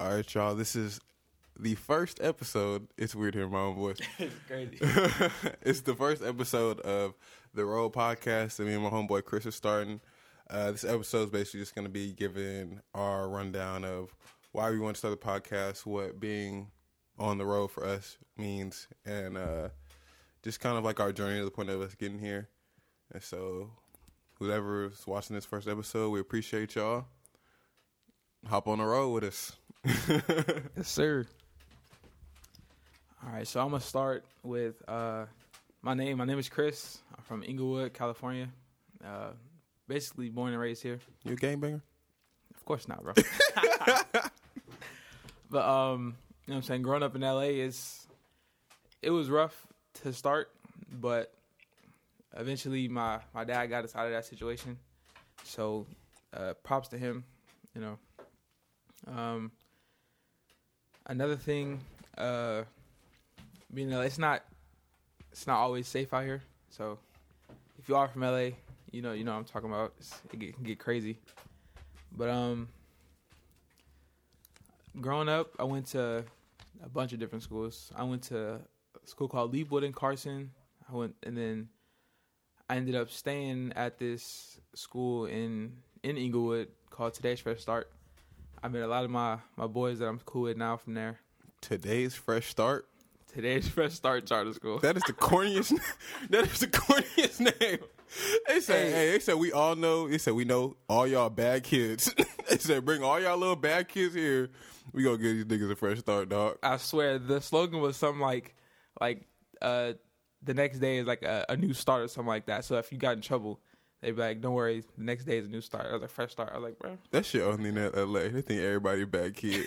All right, y'all. This is the first episode. It's weird hearing my own voice. it's crazy. it's the first episode of the Road Podcast that me and my homeboy Chris are starting. Uh, this episode is basically just going to be giving our rundown of why we want to start the podcast, what being on the road for us means, and uh, just kind of like our journey to the point of us getting here. And so, whoever's watching this first episode, we appreciate y'all. Hop on the road with us. Yes, sir. All right, so I'm gonna start with uh, my name. My name is Chris. I'm from Inglewood, California. Uh, basically born and raised here. You a gangbanger? Of course not, bro. but um, you know what I'm saying? Growing up in LA is it was rough to start, but eventually my my dad got us out of that situation. So uh, props to him, you know. Um, another thing, uh, being LA, it's not it's not always safe out here. So if you are from LA, you know you know what I'm talking about. It's, it, get, can get crazy. But um, growing up, I went to a bunch of different schools. I went to a school called Leapwood in Carson. I went, and then I ended up staying at this school in in Inglewood called Today's Fresh Start. I met a lot of my my boys that I'm cool with now from there. Today's Fresh Start. Today's Fresh Start Charter School. That is the corniest. that is the corniest name. They said, hey. hey, they said we all know. They said we know all y'all bad kids. they said bring all y'all little bad kids here. We gonna give these niggas a fresh start, dog. I swear the slogan was something like, like, uh, the next day is like a, a new start or something like that. So if you got in trouble, they'd be like, "Don't worry, the next day is a new start." I was like, "Fresh start." I was like, "Bro, that shit only in L.A. They think everybody a bad kid."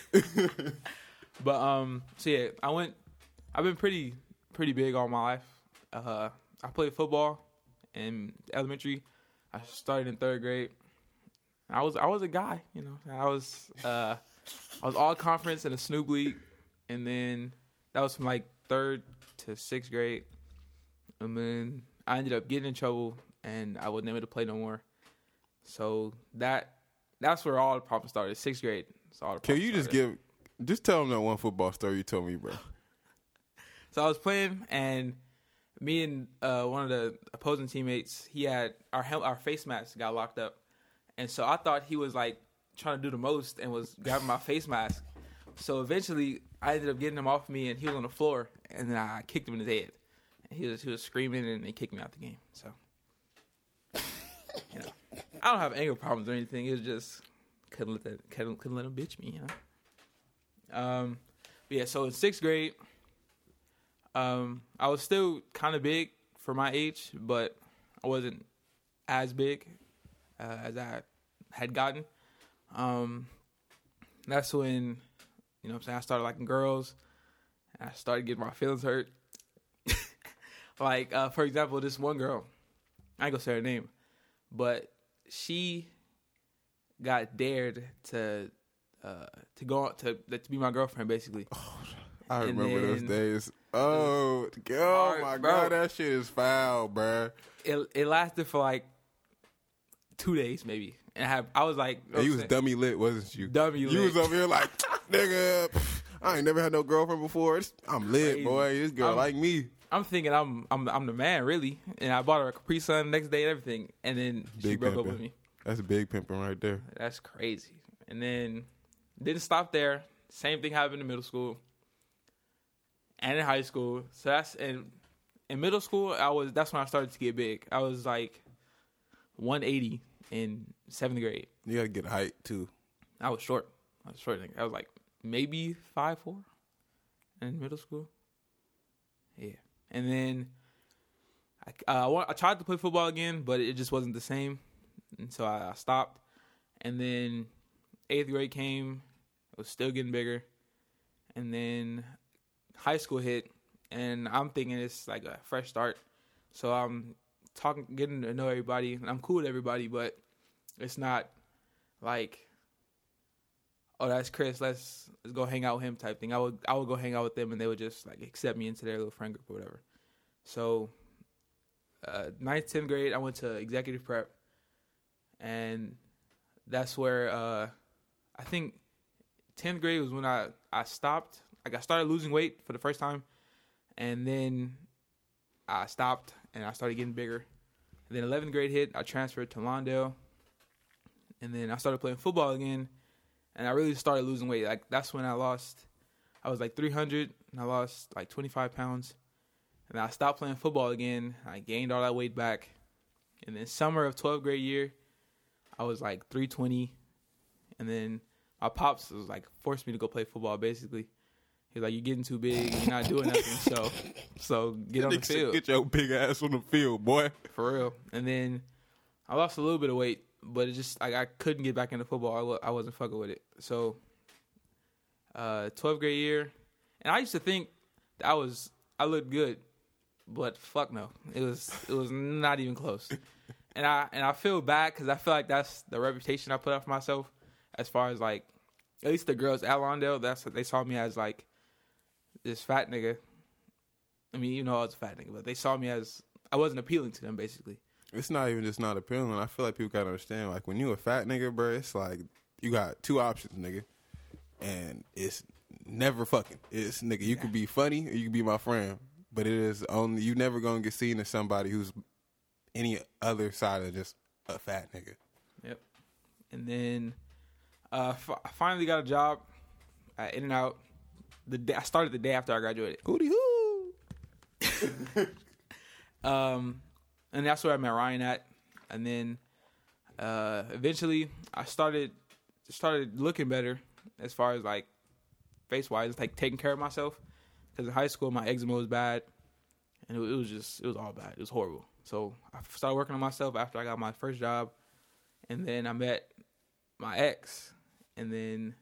but um, so yeah, I went. I've been pretty pretty big all my life. Uh, I played football in elementary. I started in third grade. I was I was a guy, you know. I was uh, I was all conference in a Snoop league, and then that was from like third to sixth grade, and then I ended up getting in trouble, and I wasn't able to play no more. So that that's where all the problems started. Sixth grade. all the Can you just started. give just tell them that one football story you told me, bro? so I was playing and me and uh, one of the opposing teammates, he had our our face mask got locked up, and so I thought he was like trying to do the most and was grabbing my face mask. So eventually, I ended up getting him off me, and he was on the floor, and then I kicked him in his head. And he was he was screaming, and they kicked me out of the game. So, I don't have anger problems or anything. It was just couldn't let that couldn't, couldn't let him bitch me, you know. Um, yeah. So in sixth grade, um, I was still kind of big for my age, but I wasn't as big uh, as I had gotten. Um, that's when, you know I'm saying, I started liking girls. I started getting my feelings hurt. like, uh, for example, this one girl, I ain't gonna say her name, but she got dared to uh, to go on, to to be my girlfriend, basically. Oh, I and remember those days. Oh, oh my bro, god, that shit is foul, bro. It it lasted for like two days, maybe. And I, have, I was like, you was dummy lit, wasn't you? Dummy you lit. You was over here like, nigga, I ain't never had no girlfriend before. I'm lit, Crazy. boy. This girl I'm, like me. I'm thinking I'm I'm I'm the man, really. And I bought her a Capri Sun next day and everything. And then big she broke pimping. up with me. That's a big pimping right there. That's crazy. And then didn't stop there. Same thing happened in middle school and in high school. So that's in in middle school. I was that's when I started to get big. I was like 180 in seventh grade. You gotta get height too. I was short. I was short. I was like maybe five four in middle school. And then I uh, I tried to play football again, but it just wasn't the same, and so I, I stopped. And then eighth grade came. it was still getting bigger, and then high school hit, and I'm thinking it's like a fresh start. So I'm talking, getting to know everybody, and I'm cool with everybody, but it's not like, oh, that's Chris. Let's let's go hang out with him type thing. I would I would go hang out with them, and they would just like accept me into their little friend group or whatever. So, uh, ninth, tenth grade, I went to executive prep, and that's where uh, I think tenth grade was when I I stopped. Like I started losing weight for the first time, and then I stopped and I started getting bigger. And then eleventh grade hit. I transferred to Lawndale, and then I started playing football again, and I really started losing weight. Like that's when I lost. I was like 300, and I lost like 25 pounds. And I stopped playing football again. I gained all that weight back. And then summer of 12th grade year, I was like 320. And then my pops was like forced me to go play football. Basically, he's like, "You're getting too big. You're not doing nothing. So, so get on the field Get your big ass on the field, boy. for real." And then I lost a little bit of weight, but it just like I couldn't get back into football. I w- I wasn't fucking with it. So, uh, 12th grade year, and I used to think that I was I looked good, but fuck no, it was it was not even close. And I and I feel bad because I feel like that's the reputation I put up for myself, as far as like at least the girls at Lawndale. That's what they saw me as like this fat nigga. I mean, you know, I was a fat nigga, but they saw me as I wasn't appealing to them, basically. It's not even just not appealing. I feel like people gotta understand. Like when you a fat nigga, bro, it's like you got two options, nigga, and it's never fucking. It's nigga. You could be funny or you could be my friend, but it is only you never gonna get seen as somebody who's any other side of just a fat nigga. Yep. And then uh, f- I finally got a job at In and Out. The day, I started the day after I graduated. Hootie hoo. Um, and that's where I met Ryan at. And then uh, eventually I started started looking better as far as like face wise, like taking care of myself. Because in high school my eczema was bad, and it, it was just it was all bad. It was horrible. So I started working on myself after I got my first job, and then I met my ex, and then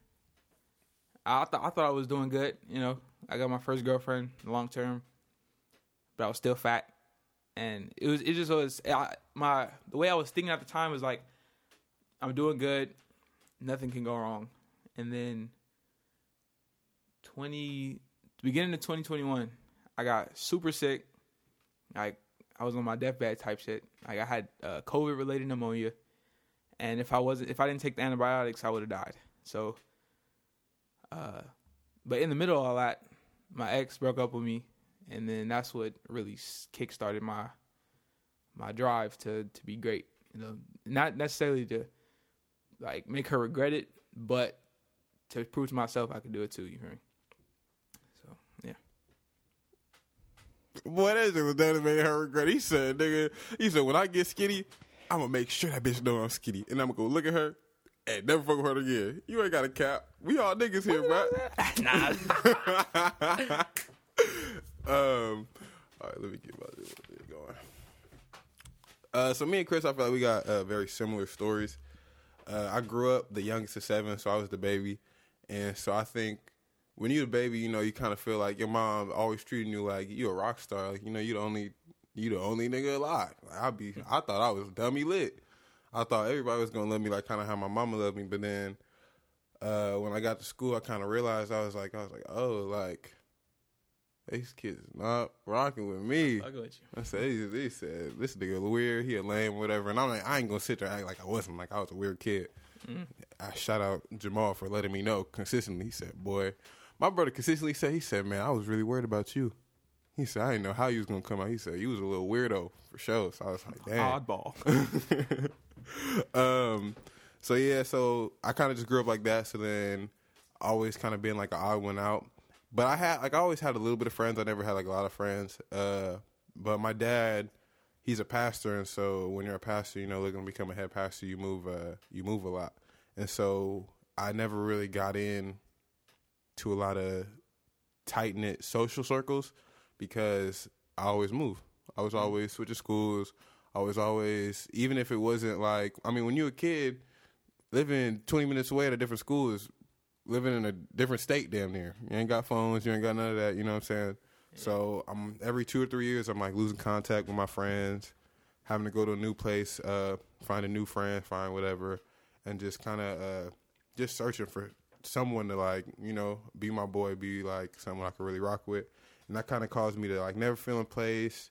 I thought I thought I was doing good. You know, I got my first girlfriend long term, but I was still fat and it was it just was I, my the way I was thinking at the time was like I'm doing good, nothing can go wrong, and then twenty beginning of 2021, I got super sick, like I was on my deathbed type shit, like I had uh, COVID related pneumonia, and if I wasn't if I didn't take the antibiotics, I would have died. So, uh, but in the middle of all that, my ex broke up with me and then that's what really kick started my my drive to to be great. You know, not necessarily to like make her regret it, but to prove to myself I could do it too. You hear me? So yeah. Boy, that shit was done to her regret. He said, nigga, he said, when I get skinny, I'm gonna make sure that bitch know I'm skinny. And I'm gonna go look at her and never fuck with her again. You ain't got a cap. We all niggas here, bro. nah. um, all right, let me get my going. Uh, so me and Chris, I feel like we got uh, very similar stories. Uh, I grew up the youngest of seven, so I was the baby, and so I think when you're the baby, you know, you kind of feel like your mom always treating you like you're a rock star. Like you know, you the only you the only nigga alive. Like, I be, I thought I was dummy lit. I thought everybody was gonna love me like kind of how my mama loved me, but then uh, when I got to school, I kind of realized I was like, I was like, oh, like these kids is not rocking with me. Go with you. I said, he, he said, this nigga weird, he a lame, whatever. And I'm like, I ain't gonna sit there and act like I wasn't, like I was a weird kid. Mm. I shout out Jamal for letting me know consistently. He said, boy, my brother consistently said, he said, man, I was really worried about you. He said, I didn't know how you was gonna come out. He said, you was a little weirdo for sure. So I was like, damn. Oddball. um, so yeah, so I kind of just grew up like that. So then, always kind of being like an odd one out. But I had like I always had a little bit of friends. I never had like a lot of friends. Uh, but my dad, he's a pastor, and so when you're a pastor, you know, looking to become a head pastor, you move uh you move a lot. And so I never really got in to a lot of tight knit social circles because I always move. I was always switching schools. I was always even if it wasn't like I mean when you're a kid living 20 minutes away at a different school is living in a different state damn near. You ain't got phones, you ain't got none of that, you know what I'm saying? So I'm every 2 or 3 years I'm like losing contact with my friends, having to go to a new place, uh find a new friend, find whatever and just kind of uh just searching for someone to like, you know, be my boy, be like someone I could really rock with. And that kind of caused me to like never feel in place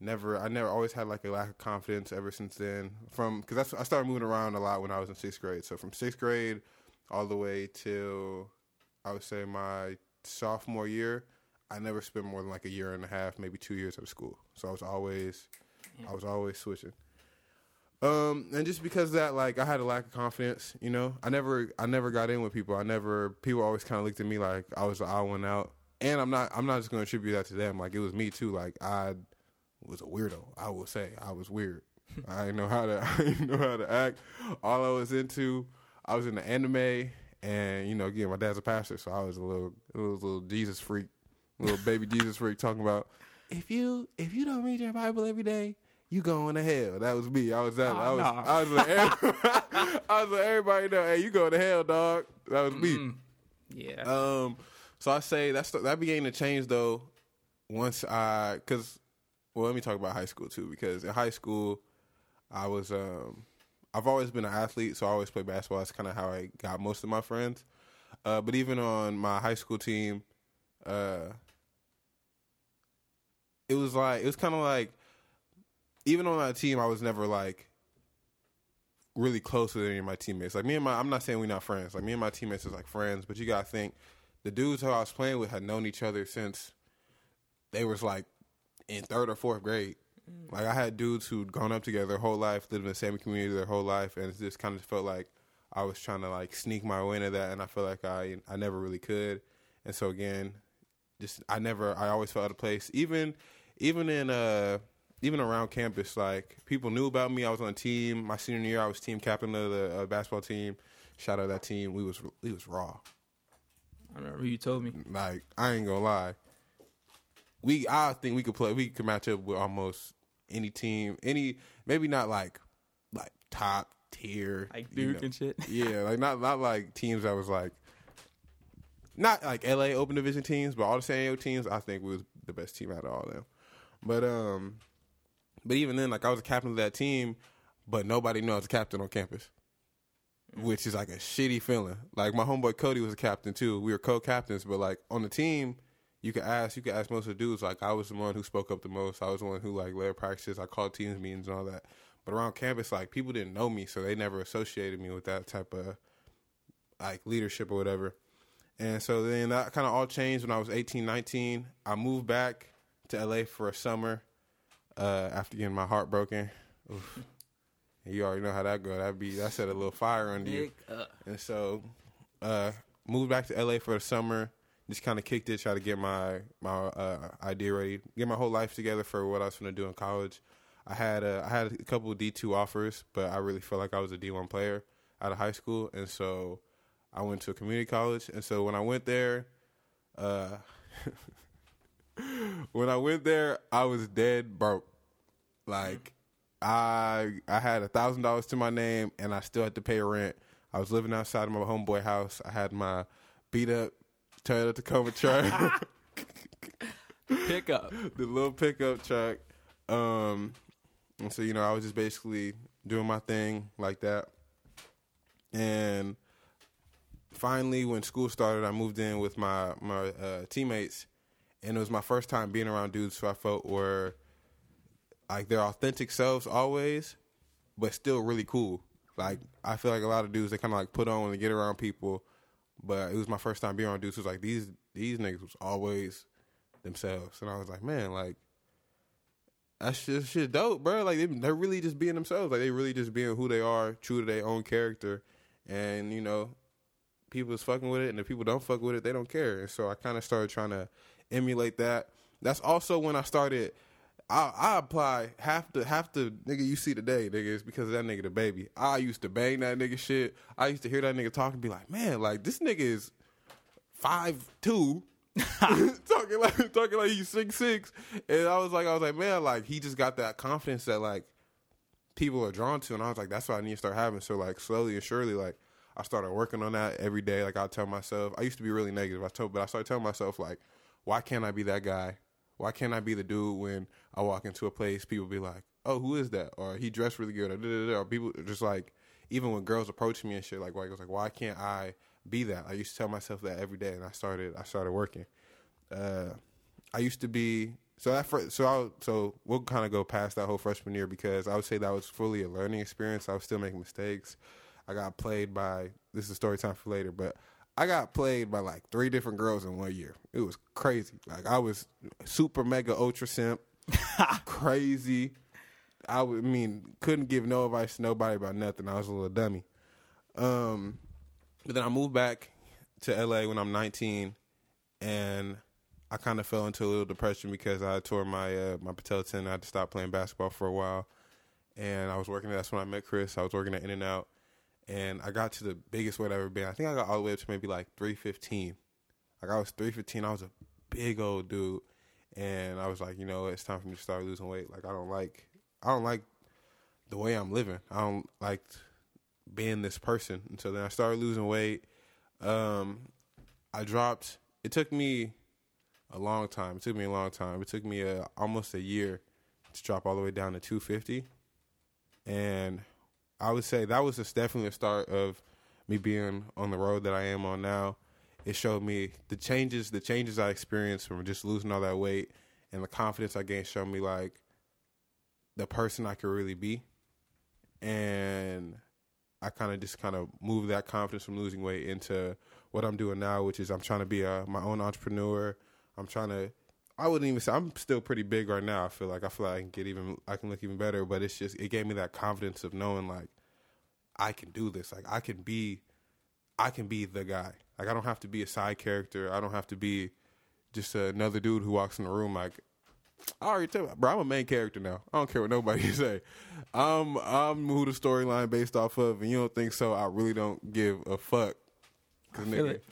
never I never always had like a lack of confidence ever since then from because I started moving around a lot when I was in sixth grade so from sixth grade all the way till I would say my sophomore year. I never spent more than like a year and a half, maybe two years out of school. So I was always, I was always switching. Um, and just because of that, like I had a lack of confidence, you know, I never, I never got in with people. I never, people always kind of looked at me like I was the odd one out. And I'm not, I'm not just going to attribute that to them. Like it was me too. Like I was a weirdo. I will say I was weird. I didn't know how to, I didn't know how to act. All I was into, I was in the anime, and you know, again, my dad's a pastor, so I was a little, a little, Jesus freak, little baby Jesus freak, talking about if you, if you don't read your Bible every day, you going to hell. That was me. I was that. Oh, I was. nah. I was. Like, I was like everybody know. Hey, you going to hell, dog. That was me. Mm. Yeah. Um, so I say that's that began to change though. Once I, cause, well, let me talk about high school too, because in high school, I was, um, I've always been an athlete, so I always play basketball. That's kind of how I got most of my friends. Uh, but even on my high school team, uh, it was like it was kind of like even on that team, I was never like really close with any of my teammates. Like me and my, I'm not saying we're not friends. Like me and my teammates is like friends, but you gotta think the dudes who I was playing with had known each other since they was like in third or fourth grade. Like I had dudes who'd grown up together their whole life, lived in the same community their whole life, and it just kind of felt like I was trying to like sneak my way into that, and I felt like I I never really could. And so again, just I never I always felt out of place. Even even in uh even around campus, like people knew about me. I was on a team. My senior year, I was team captain of the uh, basketball team. Shout out that team. We was we was raw. I remember you told me. Like I ain't gonna lie. We I think we could play. We could match up with almost any team. Any maybe not like like top tier Like you Duke know. and shit. Yeah, like not not like teams that was like not like LA Open Division teams, but all the San Diego teams. I think we was the best team out of all of them. But um, but even then, like I was a captain of that team, but nobody knew I was a captain on campus, which is like a shitty feeling. Like my homeboy Cody was a captain too. We were co-captains, but like on the team, you could ask you could ask most of the dudes. Like I was the one who spoke up the most. I was the one who like led practices. I called teams meetings and all that. But around campus, like people didn't know me, so they never associated me with that type of like leadership or whatever. And so then that kind of all changed when I was 18, 19. I moved back to LA for a summer uh, after getting my heart broken. Oof. You already know how that go. That be that set a little fire under you. And so uh, moved back to LA for the summer. Just kind of kicked it, try to get my my uh, idea ready, get my whole life together for what I was going to do in college. I had a, I had a couple D two offers, but I really felt like I was a D one player out of high school, and so I went to a community college. And so when I went there, uh, when I went there, I was dead broke. Like I I had a thousand dollars to my name, and I still had to pay rent. I was living outside of my homeboy house. I had my beat up Toyota Tacoma truck, Pick up. the little pickup truck. Um, and so you know, I was just basically doing my thing like that. And finally, when school started, I moved in with my my uh, teammates, and it was my first time being around dudes who I felt were like their authentic selves always, but still really cool. Like I feel like a lot of dudes they kind of like put on when they get around people, but it was my first time being on dudes It was like these these niggas was always themselves, and I was like, man, like that's just shit dope, bro. Like they, they're really just being themselves. Like they really just being who they are, true to their own character, and you know, people is fucking with it, and if people don't fuck with it, they don't care. And so I kind of started trying to emulate that. That's also when I started. I, I apply half the half the nigga you see today, nigga, is because of that nigga the baby. I used to bang that nigga shit. I used to hear that nigga talk and be like, man, like this nigga is five two, talking like talking like he's six six, and I was like, I was like, man, like he just got that confidence that like people are drawn to, and I was like, that's what I need to start having. So like slowly and surely, like I started working on that every day. Like I tell myself, I used to be really negative. I told, but I started telling myself like, why can't I be that guy? Why can't I be the dude when I walk into a place, people be like, oh, who is that? Or he dressed really good, or, da, da, da. or people just like, even when girls approach me and shit, like, why, like, why can't I be that? I used to tell myself that every day, and I started, I started working. Uh, I used to be so that fir- so I so we'll kind of go past that whole freshman year because I would say that was fully a learning experience. I was still making mistakes. I got played by. This is story time for later, but I got played by like three different girls in one year. It was crazy. Like I was super mega ultra simp, crazy. I would I mean couldn't give no advice to nobody about nothing. I was a little dummy. Um, but then I moved back to LA when I'm 19, and I kind of fell into a little depression because I tore my uh, my patella tendon. I had to stop playing basketball for a while, and I was working. That's when I met Chris. I was working at In and Out, and I got to the biggest weight I've ever been. I think I got all the way up to maybe like 315. Like I was 315. I was a big old dude, and I was like, you know, it's time for me to start losing weight. Like I don't like, I don't like the way I'm living. I don't like being this person. And so then I started losing weight. Um, I dropped. It took me a long time. It took me a long time. It took me a, almost a year to drop all the way down to 250. And I would say that was just definitely a start of me being on the road that I am on now. It showed me the changes, the changes I experienced from just losing all that weight and the confidence I gained showed me like the person I could really be. And I kind of just kind of moved that confidence from losing weight into what I'm doing now, which is I'm trying to be a, my own entrepreneur. I'm trying to. I wouldn't even say I'm still pretty big right now. I feel like I feel like I can get even. I can look even better. But it's just it gave me that confidence of knowing like I can do this. Like I can be. I can be the guy. Like I don't have to be a side character. I don't have to be just another dude who walks in the room like I already tell you, bro. I'm a main character now. I don't care what nobody say. I'm I'm who the storyline based off of, and you don't think so? I really don't give a fuck. Cause I feel nigga, it.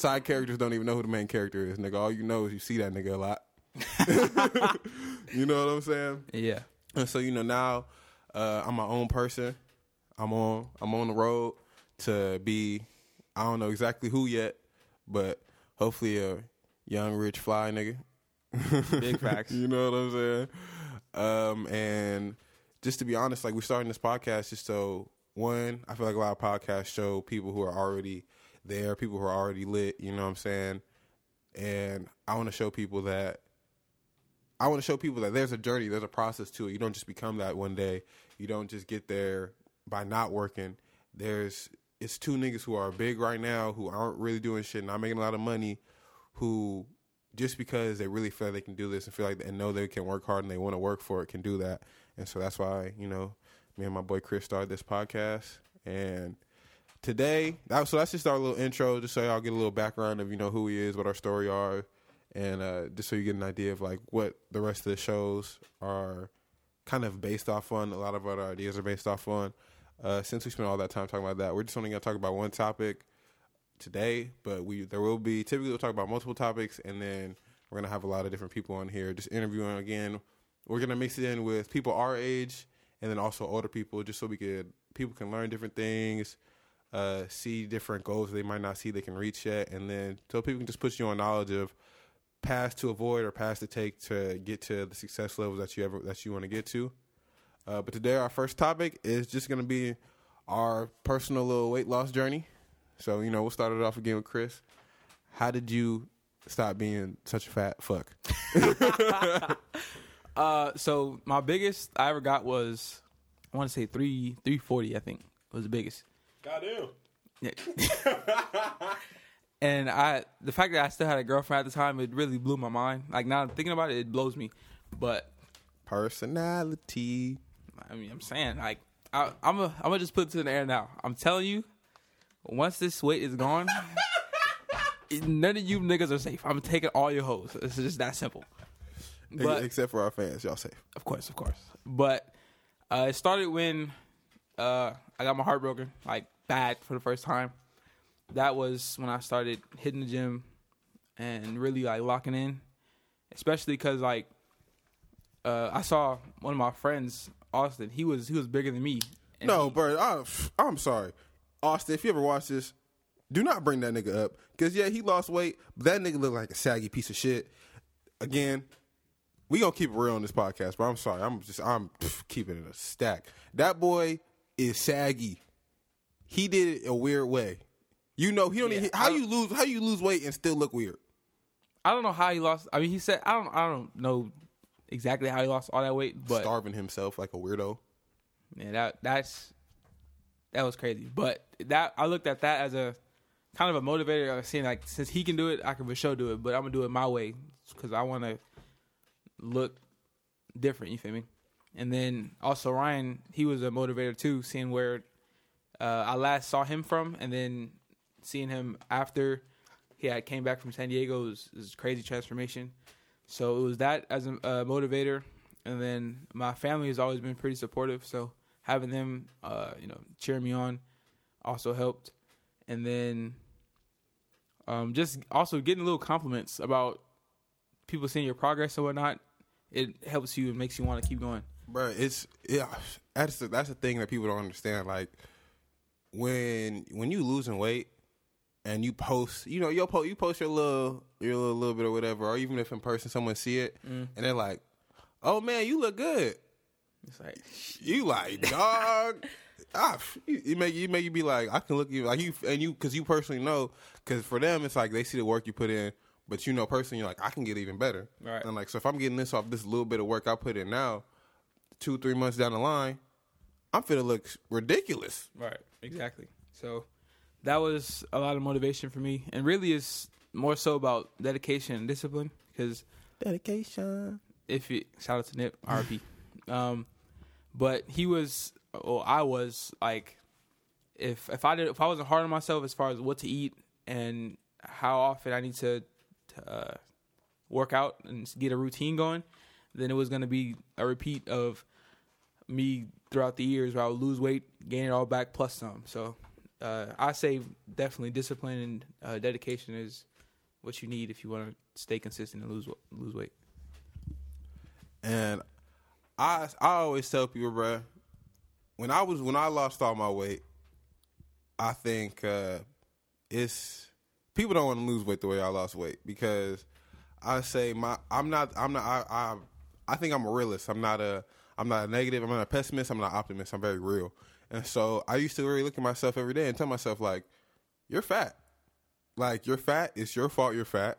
Side characters don't even know who the main character is, nigga. All you know is you see that nigga a lot. you know what I'm saying? Yeah. And so you know now, uh, I'm my own person. I'm on I'm on the road to be. I don't know exactly who yet, but hopefully a young rich fly nigga. Big facts. you know what I'm saying? Um, and just to be honest, like we're starting this podcast just so one, I feel like a lot of podcasts show people who are already there, people who are already lit. You know what I'm saying? And I want to show people that I want to show people that there's a journey, there's a process to it. You don't just become that one day. You don't just get there by not working. There's it's two niggas who are big right now who aren't really doing shit, not making a lot of money, who just because they really feel they can do this and feel like and know they can work hard and they want to work for it can do that. And so that's why you know me and my boy Chris started this podcast. And today, that, so that's just our little intro, just so y'all get a little background of you know who he is, what our story are, and uh, just so you get an idea of like what the rest of the shows are kind of based off on. A lot of our ideas are based off on. Uh, since we spent all that time talking about that, we're just only gonna talk about one topic today, but we there will be typically we'll talk about multiple topics, and then we're gonna have a lot of different people on here just interviewing again. We're gonna mix it in with people our age, and then also older people, just so we could people can learn different things, uh, see different goals they might not see they can reach yet, and then so people can just put you on knowledge of paths to avoid or paths to take to get to the success levels that you ever that you want to get to. Uh, but today our first topic is just gonna be our personal little weight loss journey. So you know we'll start it off again with Chris. How did you stop being such a fat fuck? Uh, so my biggest I ever got was I want to say three three forty. I think was the biggest. Goddamn. Yeah. and I, the fact that I still had a girlfriend at the time, it really blew my mind. Like now thinking about it, it blows me. But Personality. I mean, I'm saying like I, I'm a, I'm gonna just put it to the air now. I'm telling you, once this weight is gone, none of you niggas are safe. I'm taking all your hoes. It's just that simple. But Except for our fans, y'all safe. of course, of course. But uh, it started when uh, I got my heart broken, like bad for the first time. That was when I started hitting the gym and really like locking in, especially because like uh, I saw one of my friends, Austin. He was he was bigger than me. No, he- bro. I, I'm sorry, Austin. If you ever watch this, do not bring that nigga up. Cause yeah, he lost weight, but that nigga looked like a saggy piece of shit. Again, we gonna keep it real on this podcast, but I'm sorry. I'm just I'm pff, keeping it a stack. That boy is saggy. He did it a weird way. You know, he don't. Yeah, even, how you lose? How you lose weight and still look weird? I don't know how he lost. I mean, he said I don't I don't know exactly how he lost all that weight, but Starving himself like a weirdo. yeah, that that's that was crazy. But that I looked at that as a kind of a motivator. I was saying like since he can do it, I can for sure do it. But I'm gonna do it my way because I want to look different. You feel me? And then also Ryan, he was a motivator too, seeing where uh, I last saw him from, and then seeing him after he had came back from San Diego was, was crazy transformation. So it was that as a, motivator, and then my family has always been pretty supportive. So having them, uh, you know, cheer me on, also helped. And then, um, just also getting little compliments about people seeing your progress and whatnot. It helps you and makes you want to keep going. Bro. It's yeah. That's the, that's the thing that people don't understand. Like when when you losing weight and you post, you know, you post you post your little your little, little bit or whatever, or even if in person someone see it and they're like, "Oh man, you look good." It's like You like dog. ah, you, you make you make you be like I can look you like you and you because you personally know because for them it's like they see the work you put in, but you know personally you're like I can get even better. Right. And like so if I'm getting this off this little bit of work I put in now, two three months down the line, I'm finna look ridiculous. Right. Exactly. So that was a lot of motivation for me, and really is more so about dedication and discipline. Because Dedication. if it shout out to Nip RP, um, but he was, or I was like, if if I did if I wasn't hard on myself as far as what to eat and how often I need to, to uh, work out and get a routine going, then it was going to be a repeat of me throughout the years where I would lose weight, gain it all back plus some. So uh, I say definitely discipline and uh, dedication is what you need if you want to stay consistent and lose lose weight. And I I always tell people, bro, when I was when I lost all my weight, I think uh, it's people don't want to lose weight the way I lost weight because I say my I'm not I'm not I I, I think I'm a realist. I'm not a I'm not a negative. I'm not a pessimist. I'm not an optimist. I'm very real. And so I used to really look at myself every day and tell myself like, you're fat. Like you're fat. It's your fault. You're fat.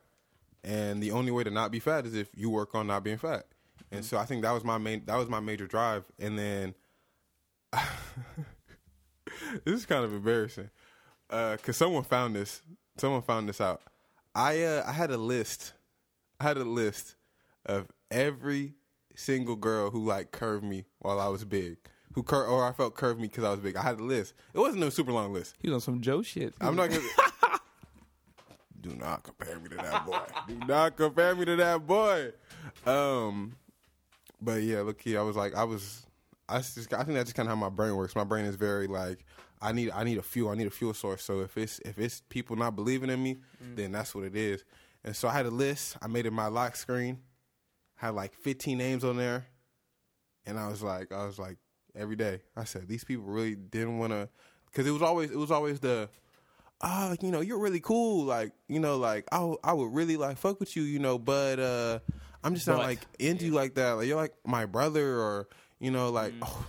And the only way to not be fat is if you work on not being fat. And so I think that was my main that was my major drive. And then this is kind of embarrassing because someone found this. Someone found this out. I uh, I had a list. I had a list of every single girl who like curved me while I was big, who cur- or I felt curved me because I was big. I had a list. It wasn't a super long list. He was on some Joe shit. I'm not gonna. Do not compare me to that boy. Do not compare me to that boy. Um, but yeah, look here. I was like, I was. I just. I think that's just kind of how my brain works. My brain is very like. I need. I need a fuel. I need a fuel source. So if it's if it's people not believing in me, then that's what it is. And so I had a list. I made it my lock screen. Had like 15 names on there, and I was like, I was like, every day. I said these people really didn't want to, because it was always it was always the ah, oh, you know, you're really cool. Like, you know, like I, I would really like fuck with you, you know, but uh, I'm just not But. like into you like that. Like you're like my brother, or you know, like oh,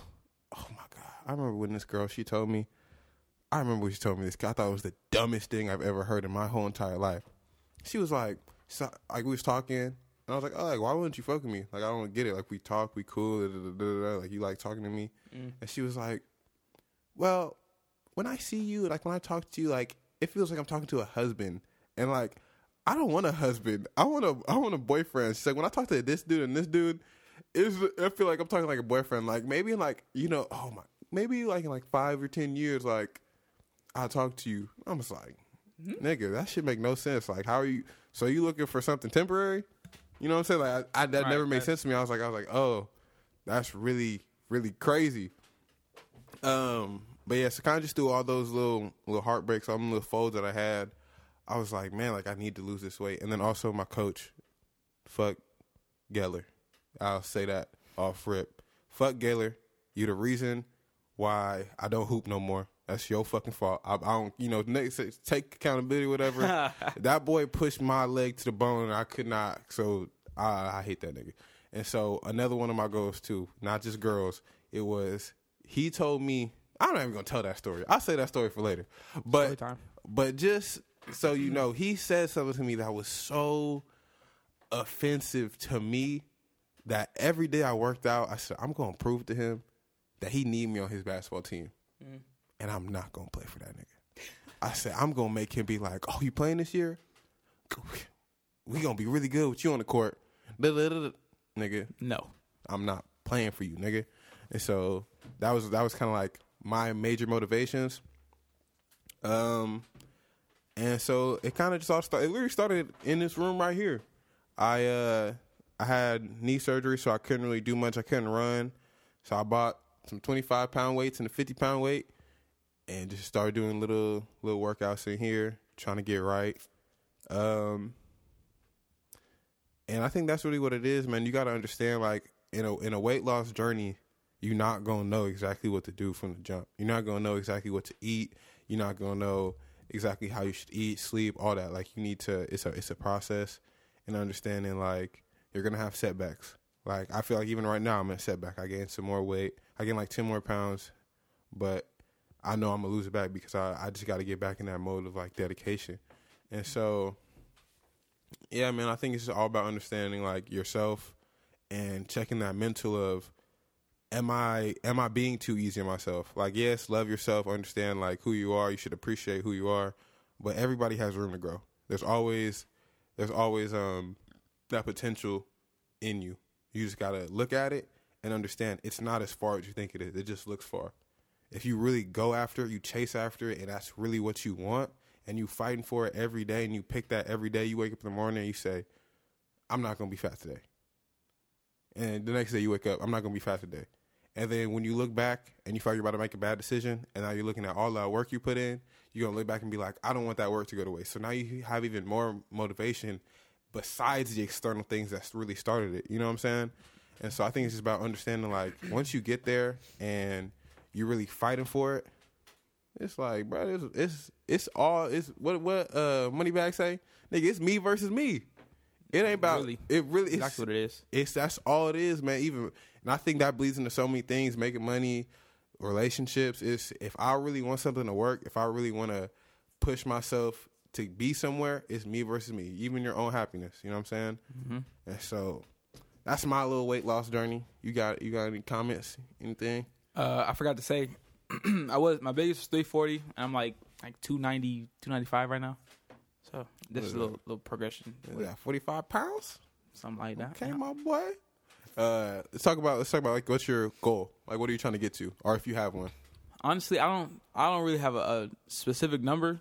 oh my god. I remember when this girl she told me. I remember when she told me this. I thought it was the dumbest thing I've ever heard in my whole entire life. She was like, so, like we was talking, and I was like, oh, like why wouldn't you fuck with me? Like I don't get it. Like we talk, we cool. Da, da, da. Like you like talking to me, mm. and she was like, well, when I see you, like when I talk to you, like it feels like I'm talking to a husband, and like I don't want a husband. I want a I want a boyfriend. She's like when I talk to this dude and this dude, is I feel like I'm talking like a boyfriend. Like maybe in like you know, oh my, maybe like in like five or ten years, like I talk to you. I'm just like, mm-hmm. nigga, that should make no sense. Like how are you? So you looking for something temporary? You know what I'm saying? Like I, I that Right, never made sense to me. I was like, I was like, oh, that's really really crazy. Um, but yeah, so kind of just through all those little little heartbreaks, all the little folds that I had, I was like, man, like I need to lose this weight. And then also my coach, fuck Geller. I'll say that off rip. Fuck Geller. You the reason why I don't hoop no more. That's your fucking fault. I, I don't, you know, next take accountability, whatever. that boy pushed my leg to the bone, and I could not. So I, I hate that nigga. And so another one of my goals too, not just girls. It was he told me. I'm not even gonna tell that story. I'll say that story for later. But but just so you know, he said something to me that was so offensive to me that every day I worked out, I said I'm gonna prove to him that he need me on his basketball team. Mm. And I'm not gonna play for that nigga. I said I'm gonna make him be like, "Oh, you playing this year? We gonna be really good with you on the court." Nigga, No. I'm not playing for you, nigga. And so that was that was kind of like my major motivations. Um, and so it kind of just all started. It literally started in this room right here. I uh I had knee surgery, so I couldn't really do much. I couldn't run, so I bought some 25 pound weights and a 50 pound weight, and just started doing little little workouts in here, trying to get right. Um, and I think that's really what it is, man. You got to understand, like in a in a weight loss journey, you're not gonna know exactly what to do from the jump. You're not gonna know exactly what to eat. You're not gonna know exactly how you should eat, sleep, all that. Like you need to. It's a it's a process, and understanding like you're gonna have setbacks. Like I feel like even right now I'm in a setback. I gained some more weight. I gained like ten more pounds, but I know I'm gonna lose it back because I I just got to get back in that mode of like dedication, and so yeah, man, I think it's all about understanding like yourself and checking that mental of am I am I being too easy on myself? Like yes, love yourself, understand like who you are, you should appreciate who you are, but everybody has room to grow. There's always there's always um that potential in you. You just got to look at it and understand it's not as far as you think it is. It just looks far. If you really go after it, you chase after it and that's really what you want, and you fighting for it every day and you pick that every day you wake up in the morning and you say i'm not to be fat today. And the next day you wake up i'm not to be fat today. And then when you look back and you like you're about to make a bad decision and now you're looking at all that work you put in you're to look back and be like i don't want that work to go to waste. So now you have even more motivation besides the external things that's really started it you know what i'm saying? And so i think it's just about understanding like once you get there and you're really fighting for it it's like, bro, it's it's, it's all it's what what uh Moneybagg say, nigga. It's me versus me. It ain't about Really? it. Really, it's, That's what it is. it's that's all it is, man. Even and I think that bleeds into so many things, making money, relationships. Is if I really want something to work, if I really want to push myself to be somewhere, it's me versus me. Even your own happiness. You know what I'm saying? Mm-hmm. And so that's my little weight loss journey. You got you got any comments? Anything? Uh, I forgot to say, I was my biggest was 340, and I'm like like 290, 295 right now. So this is a little little progression, What that? Forty five pounds? something like that. Okay, Yeah. my boy. Uh, let's talk about let's talk about like what's your goal? Like, what are you trying to get to, or if you have one? Honestly, I don't I don't really have a, a specific number.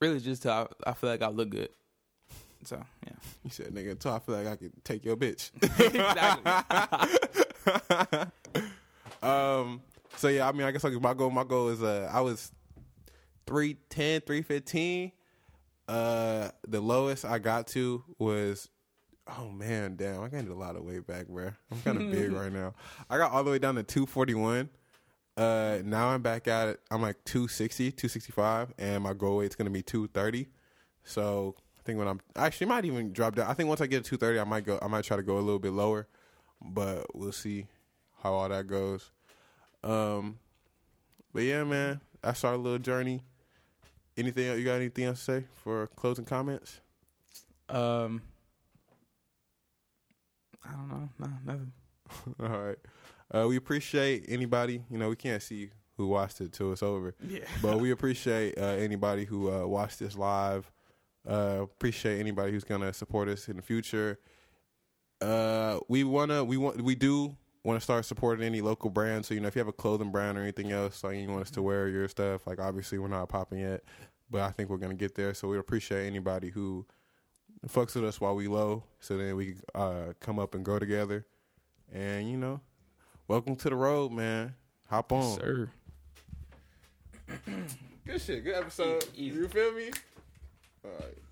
Really, just to, I, I feel like I look good. So yeah, You said, "Nigga, until I feel like I can take your bitch." exactly. um. So yeah, I mean, I guess like my goal. My goal is uh, I was 310, 315. Uh, the lowest I got to was, oh man, damn, I gained a lot of weight back, bro. I'm kind of big right now. I got all the way down to 241. Uh, now I'm back at it. I'm like 260, 265, and my goal weight's gonna be 230. So I think when I'm actually might even drop down. I think once I get to 230, I might go. I might try to go a little bit lower, but we'll see how all that goes. Um, but yeah, man, that's our little journey. Anything else? You got anything else to say for closing comments? um, I don't know, no, nothing. all right. Uh, we appreciate anybody. You know, we can't see who watched it till it's over. Yeah, but we appreciate uh, anybody who uh, watched this live. Uh, appreciate anybody who's gonna support us in the future. Uh, we wanna, we want, we do want to start supporting any local brands. So you know, if you have a clothing brand or anything else, like you want us to wear your stuff, like obviously we're not popping yet, but I think we're gonna get there. So we appreciate anybody who fucks with us while we low, so then we uh, come up and grow together. And you know, welcome to the road, man. Hop on. sir. Good shit. Good episode. Easy. You feel me? All right.